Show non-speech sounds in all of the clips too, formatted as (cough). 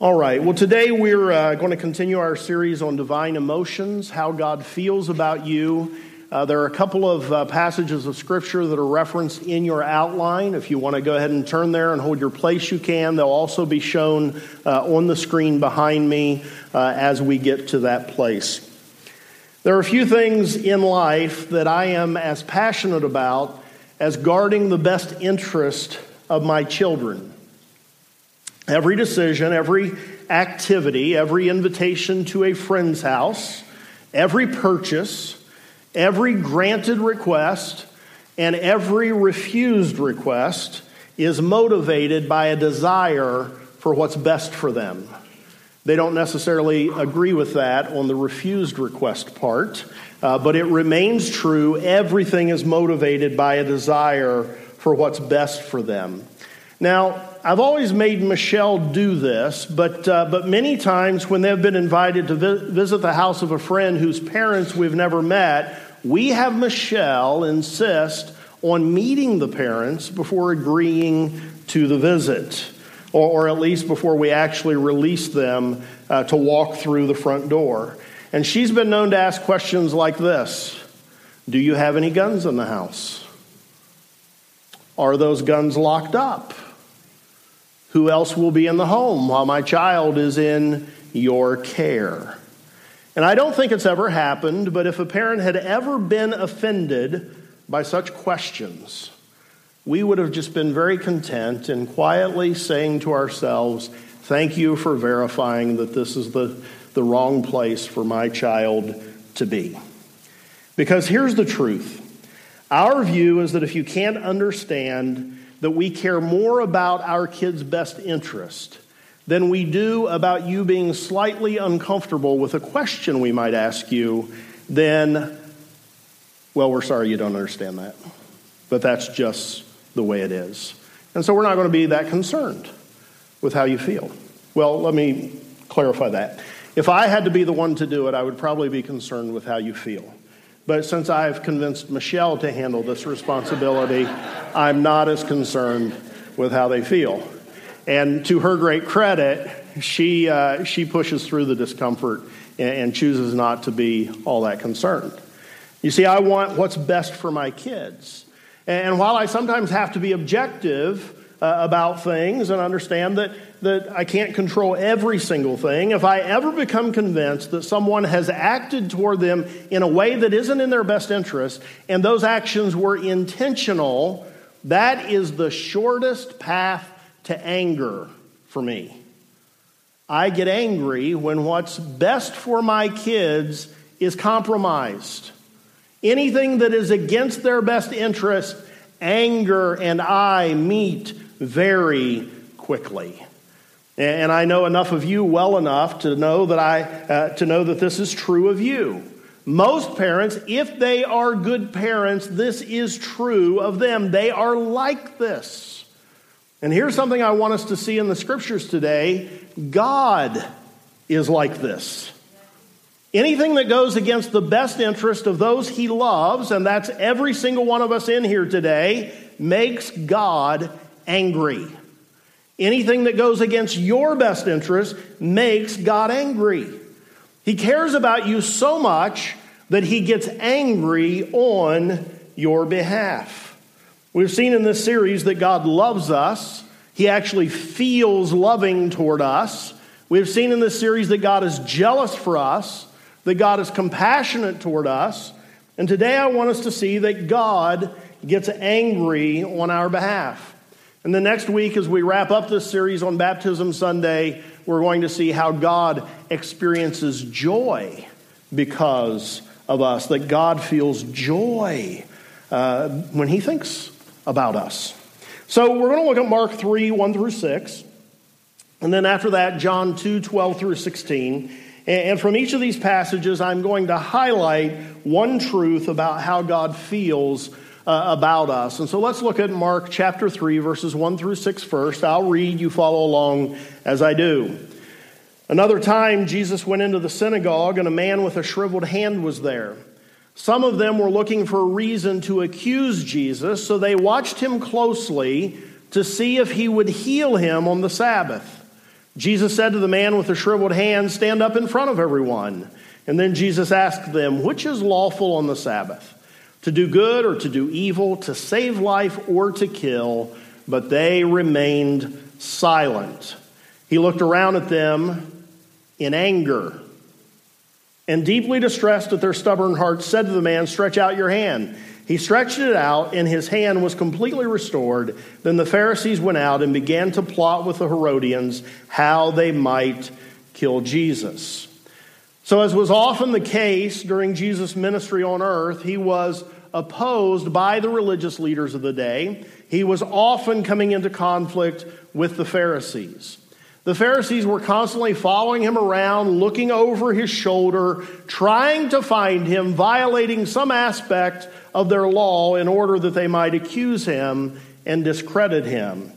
All right. Well, today we're uh, going to continue our series on divine emotions, how God feels about you. Uh, there are a couple of uh, passages of Scripture that are referenced in your outline. If you want to go ahead and turn there and hold your place, you can. They'll also be shown uh, on the screen behind me uh, as we get to that place. There are a few things in life that I am as passionate about as guarding the best interest of my children. Every decision, every activity, every invitation to a friend's house, every purchase, every granted request, and every refused request is motivated by a desire for what's best for them. They don't necessarily agree with that on the refused request part, uh, but it remains true. Everything is motivated by a desire for what's best for them. Now, I've always made Michelle do this, but, uh, but many times when they've been invited to vi- visit the house of a friend whose parents we've never met, we have Michelle insist on meeting the parents before agreeing to the visit, or, or at least before we actually release them uh, to walk through the front door. And she's been known to ask questions like this Do you have any guns in the house? Are those guns locked up? Who else will be in the home while my child is in your care? And I don't think it's ever happened, but if a parent had ever been offended by such questions, we would have just been very content and quietly saying to ourselves, Thank you for verifying that this is the, the wrong place for my child to be. Because here's the truth our view is that if you can't understand that we care more about our kids' best interest than we do about you being slightly uncomfortable with a question we might ask you, then, well, we're sorry you don't understand that. But that's just the way it is. And so we're not going to be that concerned with how you feel. Well, let me clarify that. If I had to be the one to do it, I would probably be concerned with how you feel. But since I've convinced Michelle to handle this responsibility, I'm not as concerned with how they feel. And to her great credit, she, uh, she pushes through the discomfort and, and chooses not to be all that concerned. You see, I want what's best for my kids. And while I sometimes have to be objective, uh, about things and understand that, that I can't control every single thing. If I ever become convinced that someone has acted toward them in a way that isn't in their best interest and those actions were intentional, that is the shortest path to anger for me. I get angry when what's best for my kids is compromised. Anything that is against their best interest, anger and I meet very quickly. And I know enough of you well enough to know that I uh, to know that this is true of you. Most parents, if they are good parents, this is true of them. They are like this. And here's something I want us to see in the scriptures today God is like this. Anything that goes against the best interest of those he loves, and that's every single one of us in here today, makes God angry. Anything that goes against your best interest makes God angry. He cares about you so much that he gets angry on your behalf. We've seen in this series that God loves us. He actually feels loving toward us. We've seen in this series that God is jealous for us, that God is compassionate toward us. And today I want us to see that God gets angry on our behalf. And the next week, as we wrap up this series on Baptism Sunday, we're going to see how God experiences joy because of us, that God feels joy uh, when He thinks about us. So we're going to look at Mark 3 1 through 6. And then after that, John 2 12 through 16. And from each of these passages, I'm going to highlight one truth about how God feels uh, about us. And so let's look at Mark chapter 3, verses 1 through 6 first. I'll read, you follow along as I do. Another time, Jesus went into the synagogue, and a man with a shriveled hand was there. Some of them were looking for a reason to accuse Jesus, so they watched him closely to see if he would heal him on the Sabbath. Jesus said to the man with the shriveled hand, Stand up in front of everyone. And then Jesus asked them, Which is lawful on the Sabbath? To do good or to do evil, to save life or to kill? But they remained silent. He looked around at them in anger and deeply distressed at their stubborn hearts, said to the man, Stretch out your hand. He stretched it out, and his hand was completely restored. Then the Pharisees went out and began to plot with the Herodians how they might kill Jesus. So, as was often the case during Jesus' ministry on earth, he was opposed by the religious leaders of the day. He was often coming into conflict with the Pharisees. The Pharisees were constantly following him around, looking over his shoulder, trying to find him violating some aspect of their law in order that they might accuse him and discredit him.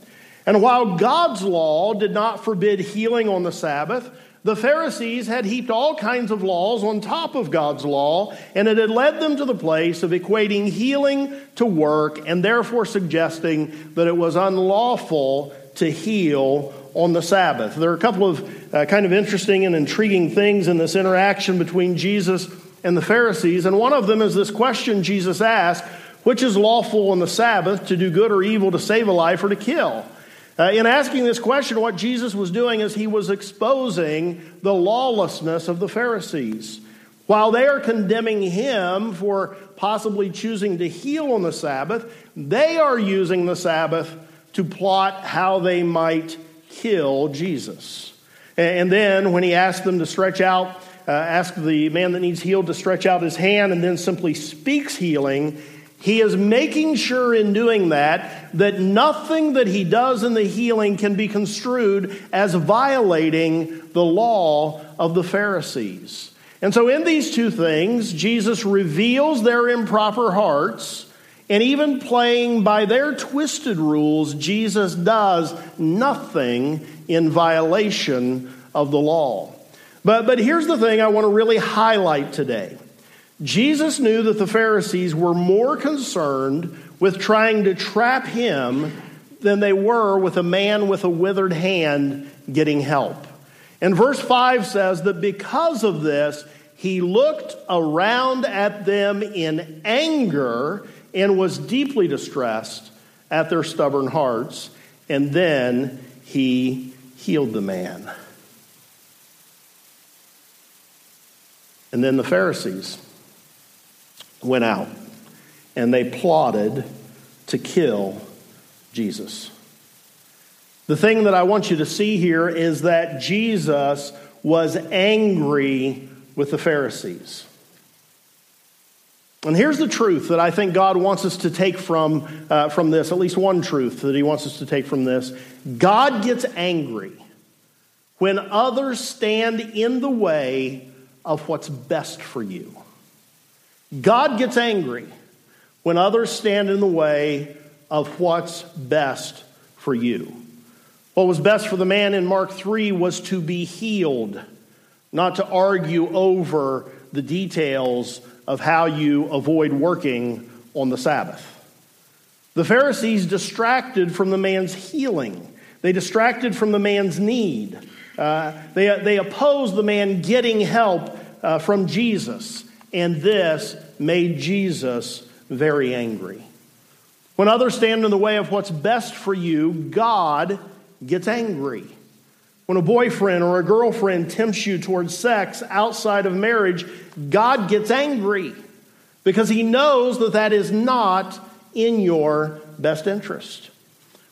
And while God's law did not forbid healing on the Sabbath, the Pharisees had heaped all kinds of laws on top of God's law, and it had led them to the place of equating healing to work and therefore suggesting that it was unlawful to heal on the Sabbath. There are a couple of uh, kind of interesting and intriguing things in this interaction between Jesus and the Pharisees. And one of them is this question Jesus asked Which is lawful on the Sabbath, to do good or evil, to save a life or to kill? Uh, in asking this question, what Jesus was doing is he was exposing the lawlessness of the Pharisees. While they are condemning him for possibly choosing to heal on the Sabbath, they are using the Sabbath to plot how they might kill Jesus. And then when he asked them to stretch out uh, the man that needs healed to stretch out his hand and then simply speaks healing, he is making sure in doing that that nothing that he does in the healing can be construed as violating the law of the Pharisees. And so, in these two things, Jesus reveals their improper hearts, and even playing by their twisted rules, Jesus does nothing in violation of the law. But, but here's the thing I want to really highlight today Jesus knew that the Pharisees were more concerned with trying to trap him than they were with a man with a withered hand getting help. And verse 5 says that because of this, he looked around at them in anger and was deeply distressed at their stubborn hearts. And then he healed the man. And then the Pharisees went out and they plotted to kill Jesus. The thing that I want you to see here is that Jesus was angry with the Pharisees. And here's the truth that I think God wants us to take from, uh, from this, at least one truth that He wants us to take from this. God gets angry when others stand in the way of what's best for you. God gets angry when others stand in the way of what's best for you. What was best for the man in Mark 3 was to be healed, not to argue over the details of how you avoid working on the Sabbath. The Pharisees distracted from the man's healing, they distracted from the man's need. Uh, they, they opposed the man getting help uh, from Jesus, and this made Jesus very angry. When others stand in the way of what's best for you, God gets angry. When a boyfriend or a girlfriend tempts you towards sex outside of marriage, God gets angry because he knows that that is not in your best interest.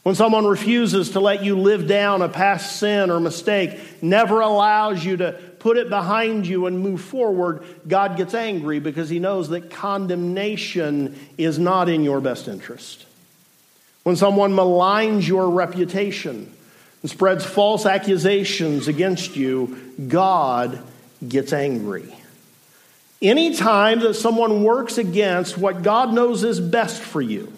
When someone refuses to let you live down a past sin or mistake, never allows you to put it behind you and move forward, God gets angry because he knows that condemnation is not in your best interest. When someone maligns your reputation and spreads false accusations against you, God gets angry. Anytime that someone works against what God knows is best for you,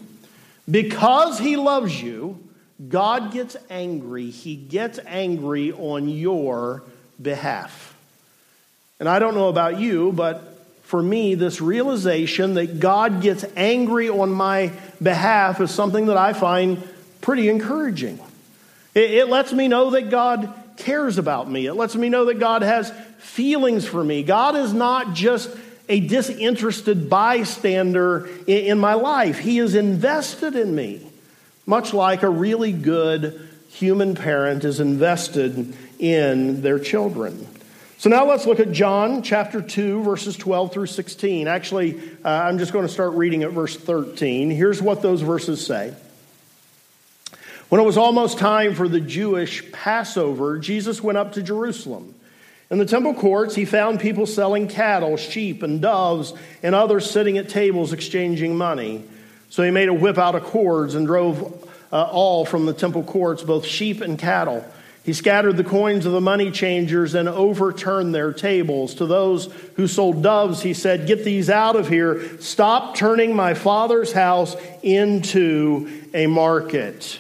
because he loves you, God gets angry. He gets angry on your behalf. And I don't know about you, but for me, this realization that God gets angry on my behalf is something that I find pretty encouraging. It, it lets me know that God cares about me. It lets me know that God has feelings for me. God is not just a disinterested bystander in my life, He is invested in me, much like a really good human parent is invested in their children. So now let's look at John chapter 2, verses 12 through 16. Actually, uh, I'm just going to start reading at verse 13. Here's what those verses say. When it was almost time for the Jewish Passover, Jesus went up to Jerusalem. In the temple courts, he found people selling cattle, sheep, and doves, and others sitting at tables exchanging money. So he made a whip out of cords and drove uh, all from the temple courts, both sheep and cattle. He scattered the coins of the money changers and overturned their tables. To those who sold doves, he said, Get these out of here. Stop turning my father's house into a market.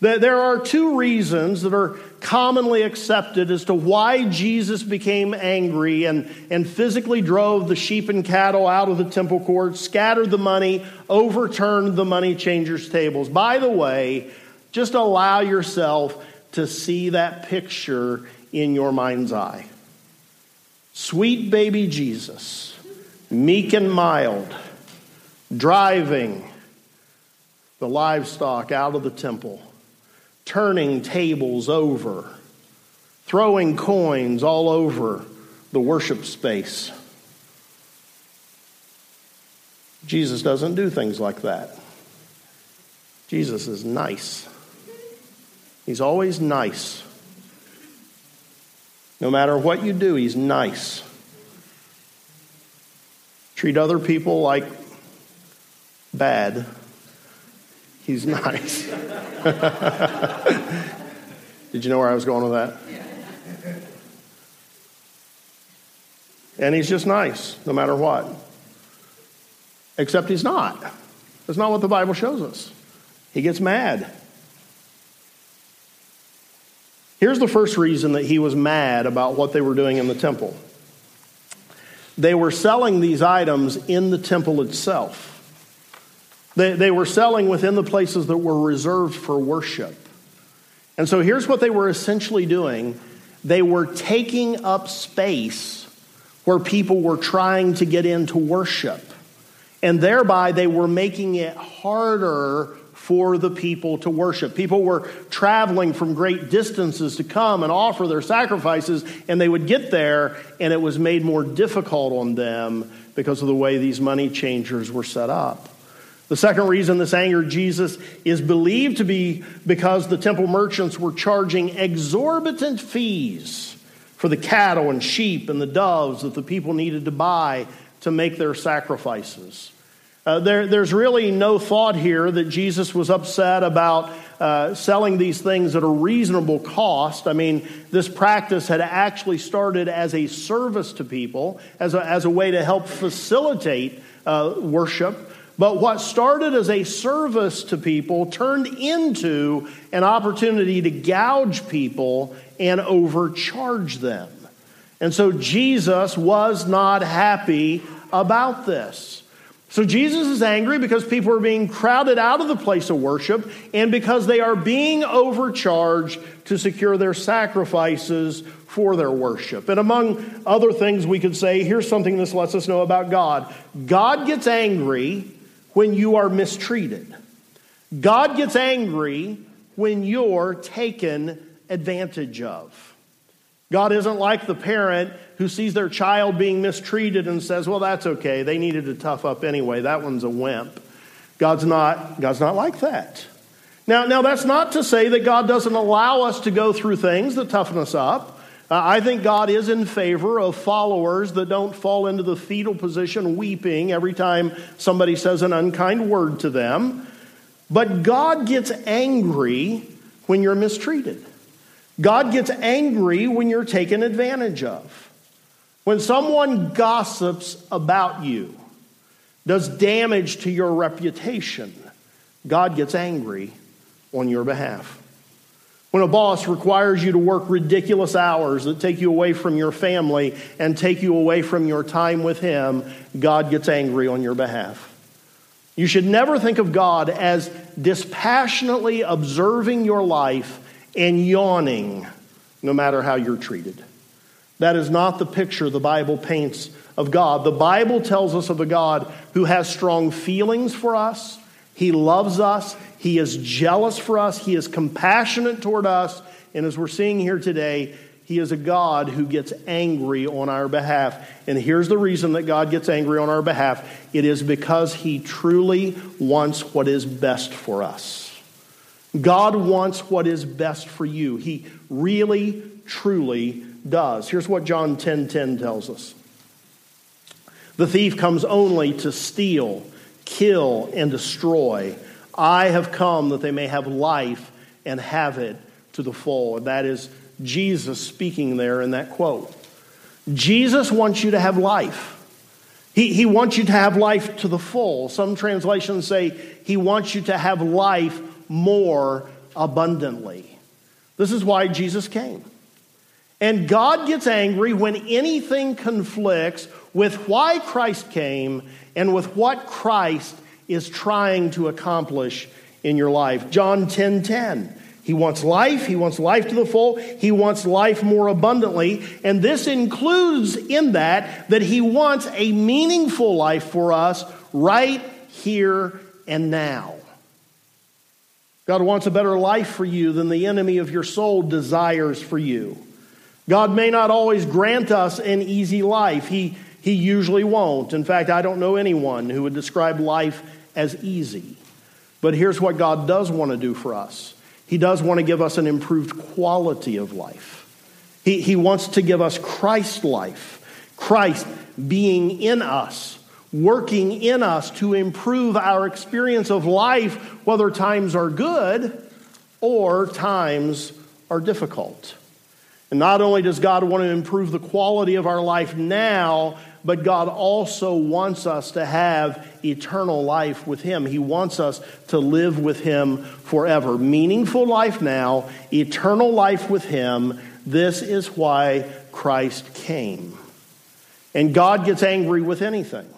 There are two reasons that are commonly accepted as to why Jesus became angry and, and physically drove the sheep and cattle out of the temple courts, scattered the money, overturned the money changers' tables. By the way, just allow yourself to see that picture in your mind's eye. Sweet baby Jesus, meek and mild, driving the livestock out of the temple turning tables over, throwing coins all over the worship space. Jesus doesn't do things like that. Jesus is nice. He's always nice. No matter what you do, he's nice. Treat other people like bad. He's (laughs) nice. (laughs) Did you know where I was going with that? And he's just nice, no matter what. Except he's not. That's not what the Bible shows us. He gets mad. Here's the first reason that he was mad about what they were doing in the temple they were selling these items in the temple itself. They, they were selling within the places that were reserved for worship. And so here's what they were essentially doing they were taking up space where people were trying to get into worship. And thereby, they were making it harder for the people to worship. People were traveling from great distances to come and offer their sacrifices, and they would get there, and it was made more difficult on them because of the way these money changers were set up. The second reason this angered Jesus is believed to be because the temple merchants were charging exorbitant fees for the cattle and sheep and the doves that the people needed to buy to make their sacrifices. Uh, there, there's really no thought here that Jesus was upset about uh, selling these things at a reasonable cost. I mean, this practice had actually started as a service to people, as a, as a way to help facilitate uh, worship. But what started as a service to people turned into an opportunity to gouge people and overcharge them. And so Jesus was not happy about this. So Jesus is angry because people are being crowded out of the place of worship and because they are being overcharged to secure their sacrifices for their worship. And among other things, we could say here's something this lets us know about God God gets angry when you are mistreated. God gets angry when you're taken advantage of. God isn't like the parent who sees their child being mistreated and says, "Well, that's okay. They needed to tough up anyway. That one's a wimp." God's not God's not like that. Now, now that's not to say that God doesn't allow us to go through things that toughen us up. Uh, I think God is in favor of followers that don't fall into the fetal position weeping every time somebody says an unkind word to them. But God gets angry when you're mistreated. God gets angry when you're taken advantage of. When someone gossips about you, does damage to your reputation, God gets angry on your behalf. When a boss requires you to work ridiculous hours that take you away from your family and take you away from your time with Him, God gets angry on your behalf. You should never think of God as dispassionately observing your life and yawning no matter how you're treated. That is not the picture the Bible paints of God. The Bible tells us of a God who has strong feelings for us. He loves us. He is jealous for us. He is compassionate toward us. And as we're seeing here today, He is a God who gets angry on our behalf. And here's the reason that God gets angry on our behalf it is because He truly wants what is best for us. God wants what is best for you. He really, truly does. Here's what John 10:10 10, 10 tells us. The thief comes only to steal, kill, and destroy. I have come that they may have life and have it to the full. And that is Jesus speaking there in that quote. Jesus wants you to have life. He, he wants you to have life to the full. Some translations say he wants you to have life more abundantly. This is why Jesus came. And God gets angry when anything conflicts with why Christ came and with what Christ is trying to accomplish in your life. John 10 10. He wants life. He wants life to the full. He wants life more abundantly. And this includes in that that he wants a meaningful life for us right here and now. God wants a better life for you than the enemy of your soul desires for you. God may not always grant us an easy life. He, he usually won't. In fact, I don't know anyone who would describe life as easy. But here's what God does want to do for us He does want to give us an improved quality of life. He, he wants to give us Christ life, Christ being in us, working in us to improve our experience of life, whether times are good or times are difficult. And not only does God want to improve the quality of our life now, but God also wants us to have eternal life with Him. He wants us to live with Him forever. Meaningful life now, eternal life with Him. This is why Christ came. And God gets angry with anything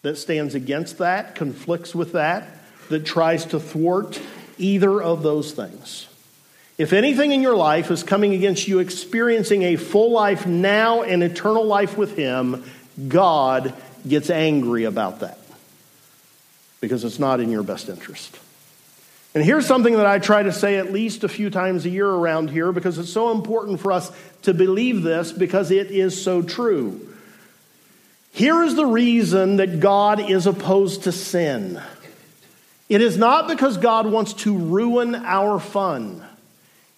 that stands against that, conflicts with that, that tries to thwart either of those things. If anything in your life is coming against you experiencing a full life now and eternal life with Him, God gets angry about that because it's not in your best interest. And here's something that I try to say at least a few times a year around here because it's so important for us to believe this because it is so true. Here is the reason that God is opposed to sin. It is not because God wants to ruin our fun.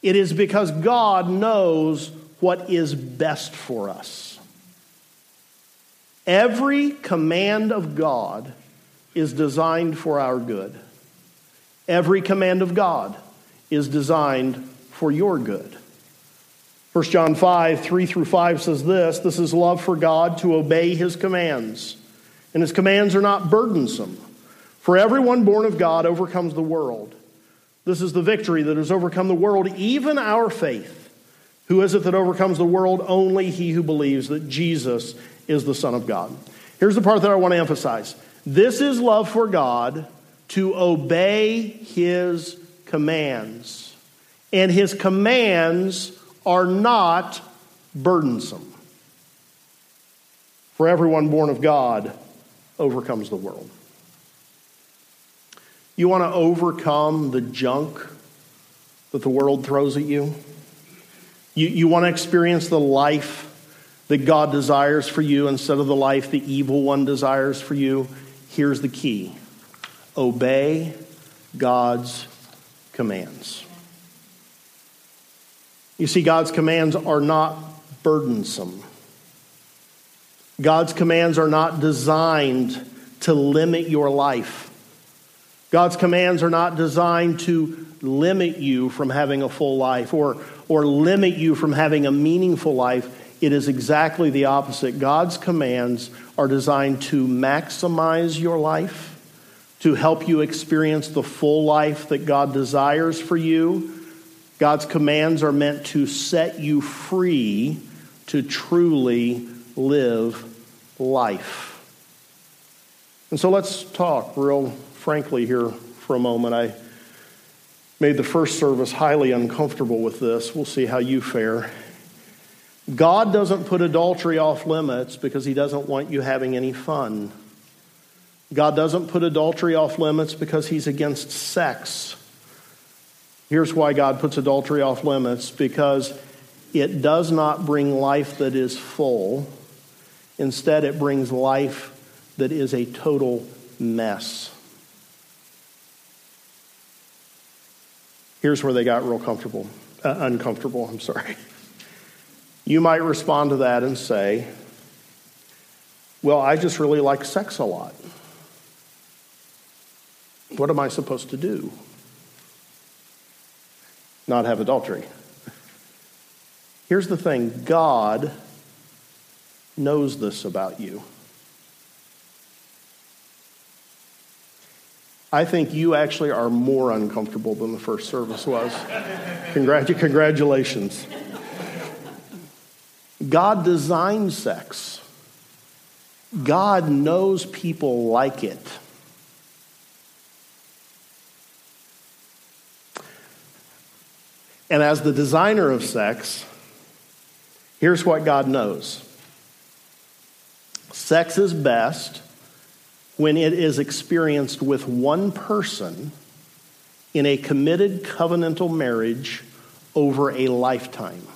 It is because God knows what is best for us. Every command of God is designed for our good. Every command of God is designed for your good. 1 John 5, 3 through 5 says this This is love for God to obey his commands. And his commands are not burdensome. For everyone born of God overcomes the world. This is the victory that has overcome the world, even our faith. Who is it that overcomes the world? Only he who believes that Jesus is the Son of God. Here's the part that I want to emphasize this is love for God to obey his commands. And his commands are not burdensome. For everyone born of God overcomes the world. You want to overcome the junk that the world throws at you? You, you want to experience the life that God desires for you instead of the life the evil one desires for you? Here's the key obey God's commands. You see, God's commands are not burdensome. God's commands are not designed to limit your life. God's commands are not designed to limit you from having a full life or, or limit you from having a meaningful life. It is exactly the opposite. God's commands are designed to maximize your life, to help you experience the full life that God desires for you God's commands are meant to set you free to truly live life. And so let's talk real frankly here for a moment. I made the first service highly uncomfortable with this. We'll see how you fare. God doesn't put adultery off limits because he doesn't want you having any fun. God doesn't put adultery off limits because he's against sex. Here's why God puts adultery off limits because it does not bring life that is full. Instead, it brings life that is a total mess. Here's where they got real comfortable, uh, uncomfortable, I'm sorry. You might respond to that and say, Well, I just really like sex a lot. What am I supposed to do? Not have adultery. Here's the thing God knows this about you. I think you actually are more uncomfortable than the first service was. Congratu- congratulations. God designed sex. God knows people like it. And as the designer of sex, here's what God knows sex is best when it is experienced with one person in a committed covenantal marriage over a lifetime.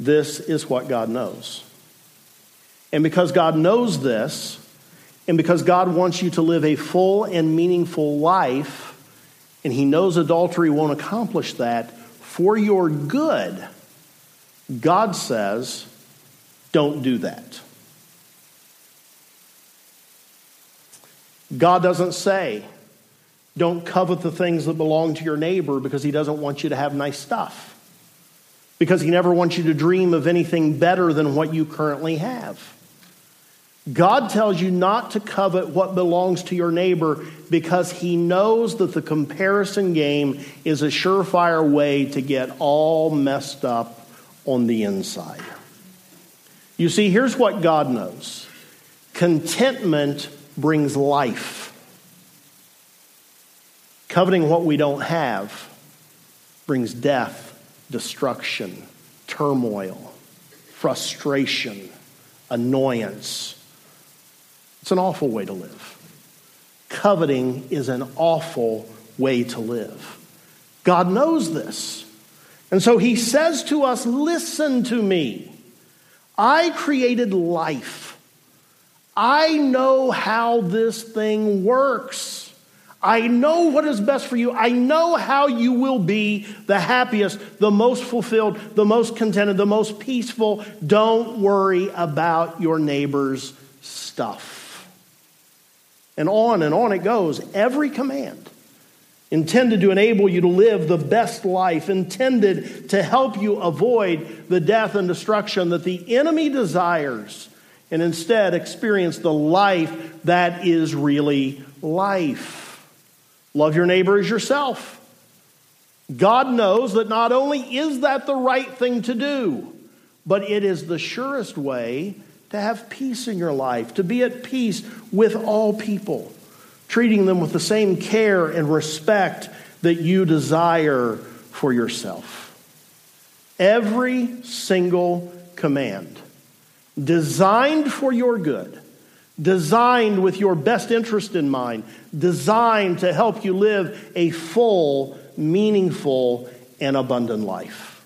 This is what God knows. And because God knows this, and because God wants you to live a full and meaningful life, and He knows adultery won't accomplish that for your good, God says, don't do that. God doesn't say, don't covet the things that belong to your neighbor because he doesn't want you to have nice stuff. Because he never wants you to dream of anything better than what you currently have. God tells you not to covet what belongs to your neighbor because he knows that the comparison game is a surefire way to get all messed up on the inside. You see, here's what God knows contentment brings life. Coveting what we don't have brings death, destruction, turmoil, frustration, annoyance. It's an awful way to live. Coveting is an awful way to live. God knows this. And so he says to us, Listen to me. I created life. I know how this thing works. I know what is best for you. I know how you will be the happiest, the most fulfilled, the most contented, the most peaceful. Don't worry about your neighbor's stuff. And on and on it goes. Every command intended to enable you to live the best life, intended to help you avoid the death and destruction that the enemy desires and instead experience the life that is really life. Love your neighbor as yourself. God knows that not only is that the right thing to do, but it is the surest way to have peace in your life, to be at peace with all people, treating them with the same care and respect that you desire for yourself. Every single command designed for your good, designed with your best interest in mind, designed to help you live a full, meaningful, and abundant life.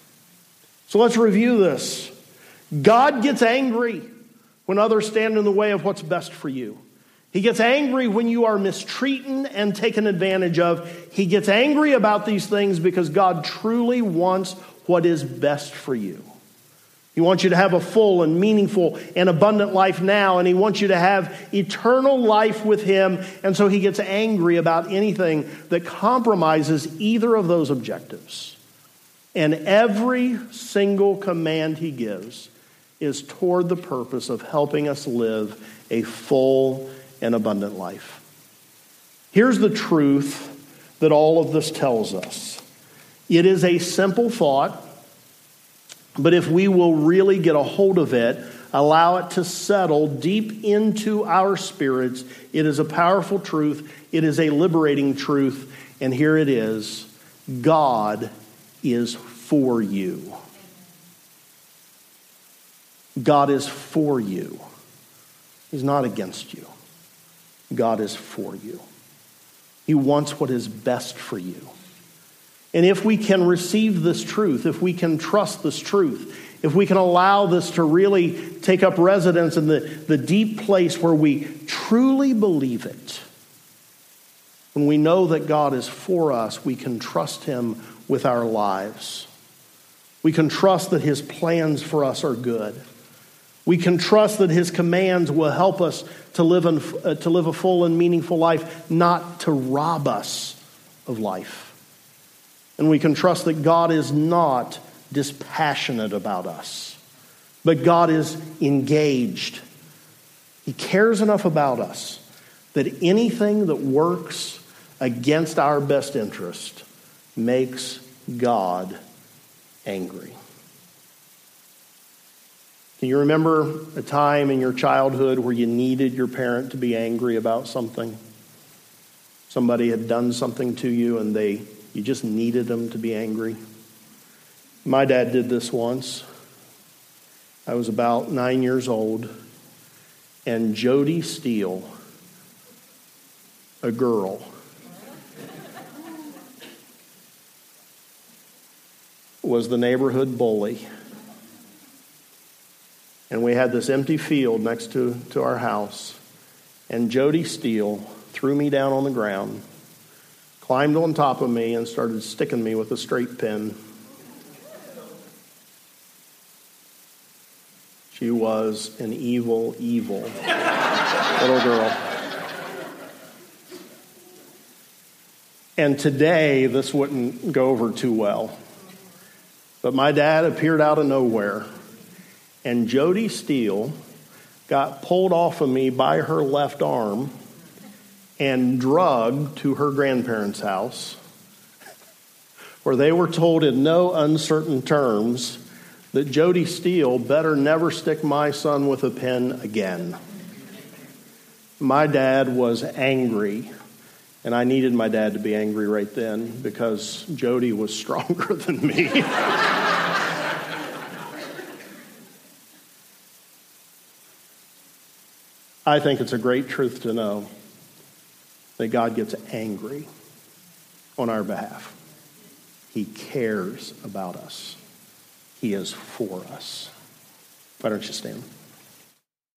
So let's review this. God gets angry when others stand in the way of what's best for you. He gets angry when you are mistreated and taken advantage of. He gets angry about these things because God truly wants what is best for you. He wants you to have a full and meaningful and abundant life now, and He wants you to have eternal life with Him. And so He gets angry about anything that compromises either of those objectives. And every single command He gives is toward the purpose of helping us live a full and abundant life. Here's the truth that all of this tells us it is a simple thought but if we will really get a hold of it, allow it to settle deep into our spirits, it is a powerful truth. It is a liberating truth. And here it is God is for you. God is for you. He's not against you. God is for you. He wants what is best for you. And if we can receive this truth, if we can trust this truth, if we can allow this to really take up residence in the, the deep place where we truly believe it, when we know that God is for us, we can trust Him with our lives. We can trust that His plans for us are good. We can trust that His commands will help us to live, in, uh, to live a full and meaningful life, not to rob us of life. And we can trust that God is not dispassionate about us, but God is engaged. He cares enough about us that anything that works against our best interest makes God angry. Can you remember a time in your childhood where you needed your parent to be angry about something? Somebody had done something to you and they you just needed them to be angry. My dad did this once. I was about 9 years old and Jody Steele a girl was the neighborhood bully. And we had this empty field next to, to our house. And Jody Steele threw me down on the ground, climbed on top of me, and started sticking me with a straight pin. She was an evil, evil (laughs) little girl. And today, this wouldn't go over too well. But my dad appeared out of nowhere, and Jody Steele got pulled off of me by her left arm and drugged to her grandparents' house, where they were told in no uncertain terms that Jody Steele better never stick my son with a pen again. My dad was angry, and I needed my dad to be angry right then because Jody was (laughs) stronger than me. I think it's a great truth to know that God gets angry on our behalf. He cares about us. He is for us. Why don't you stand?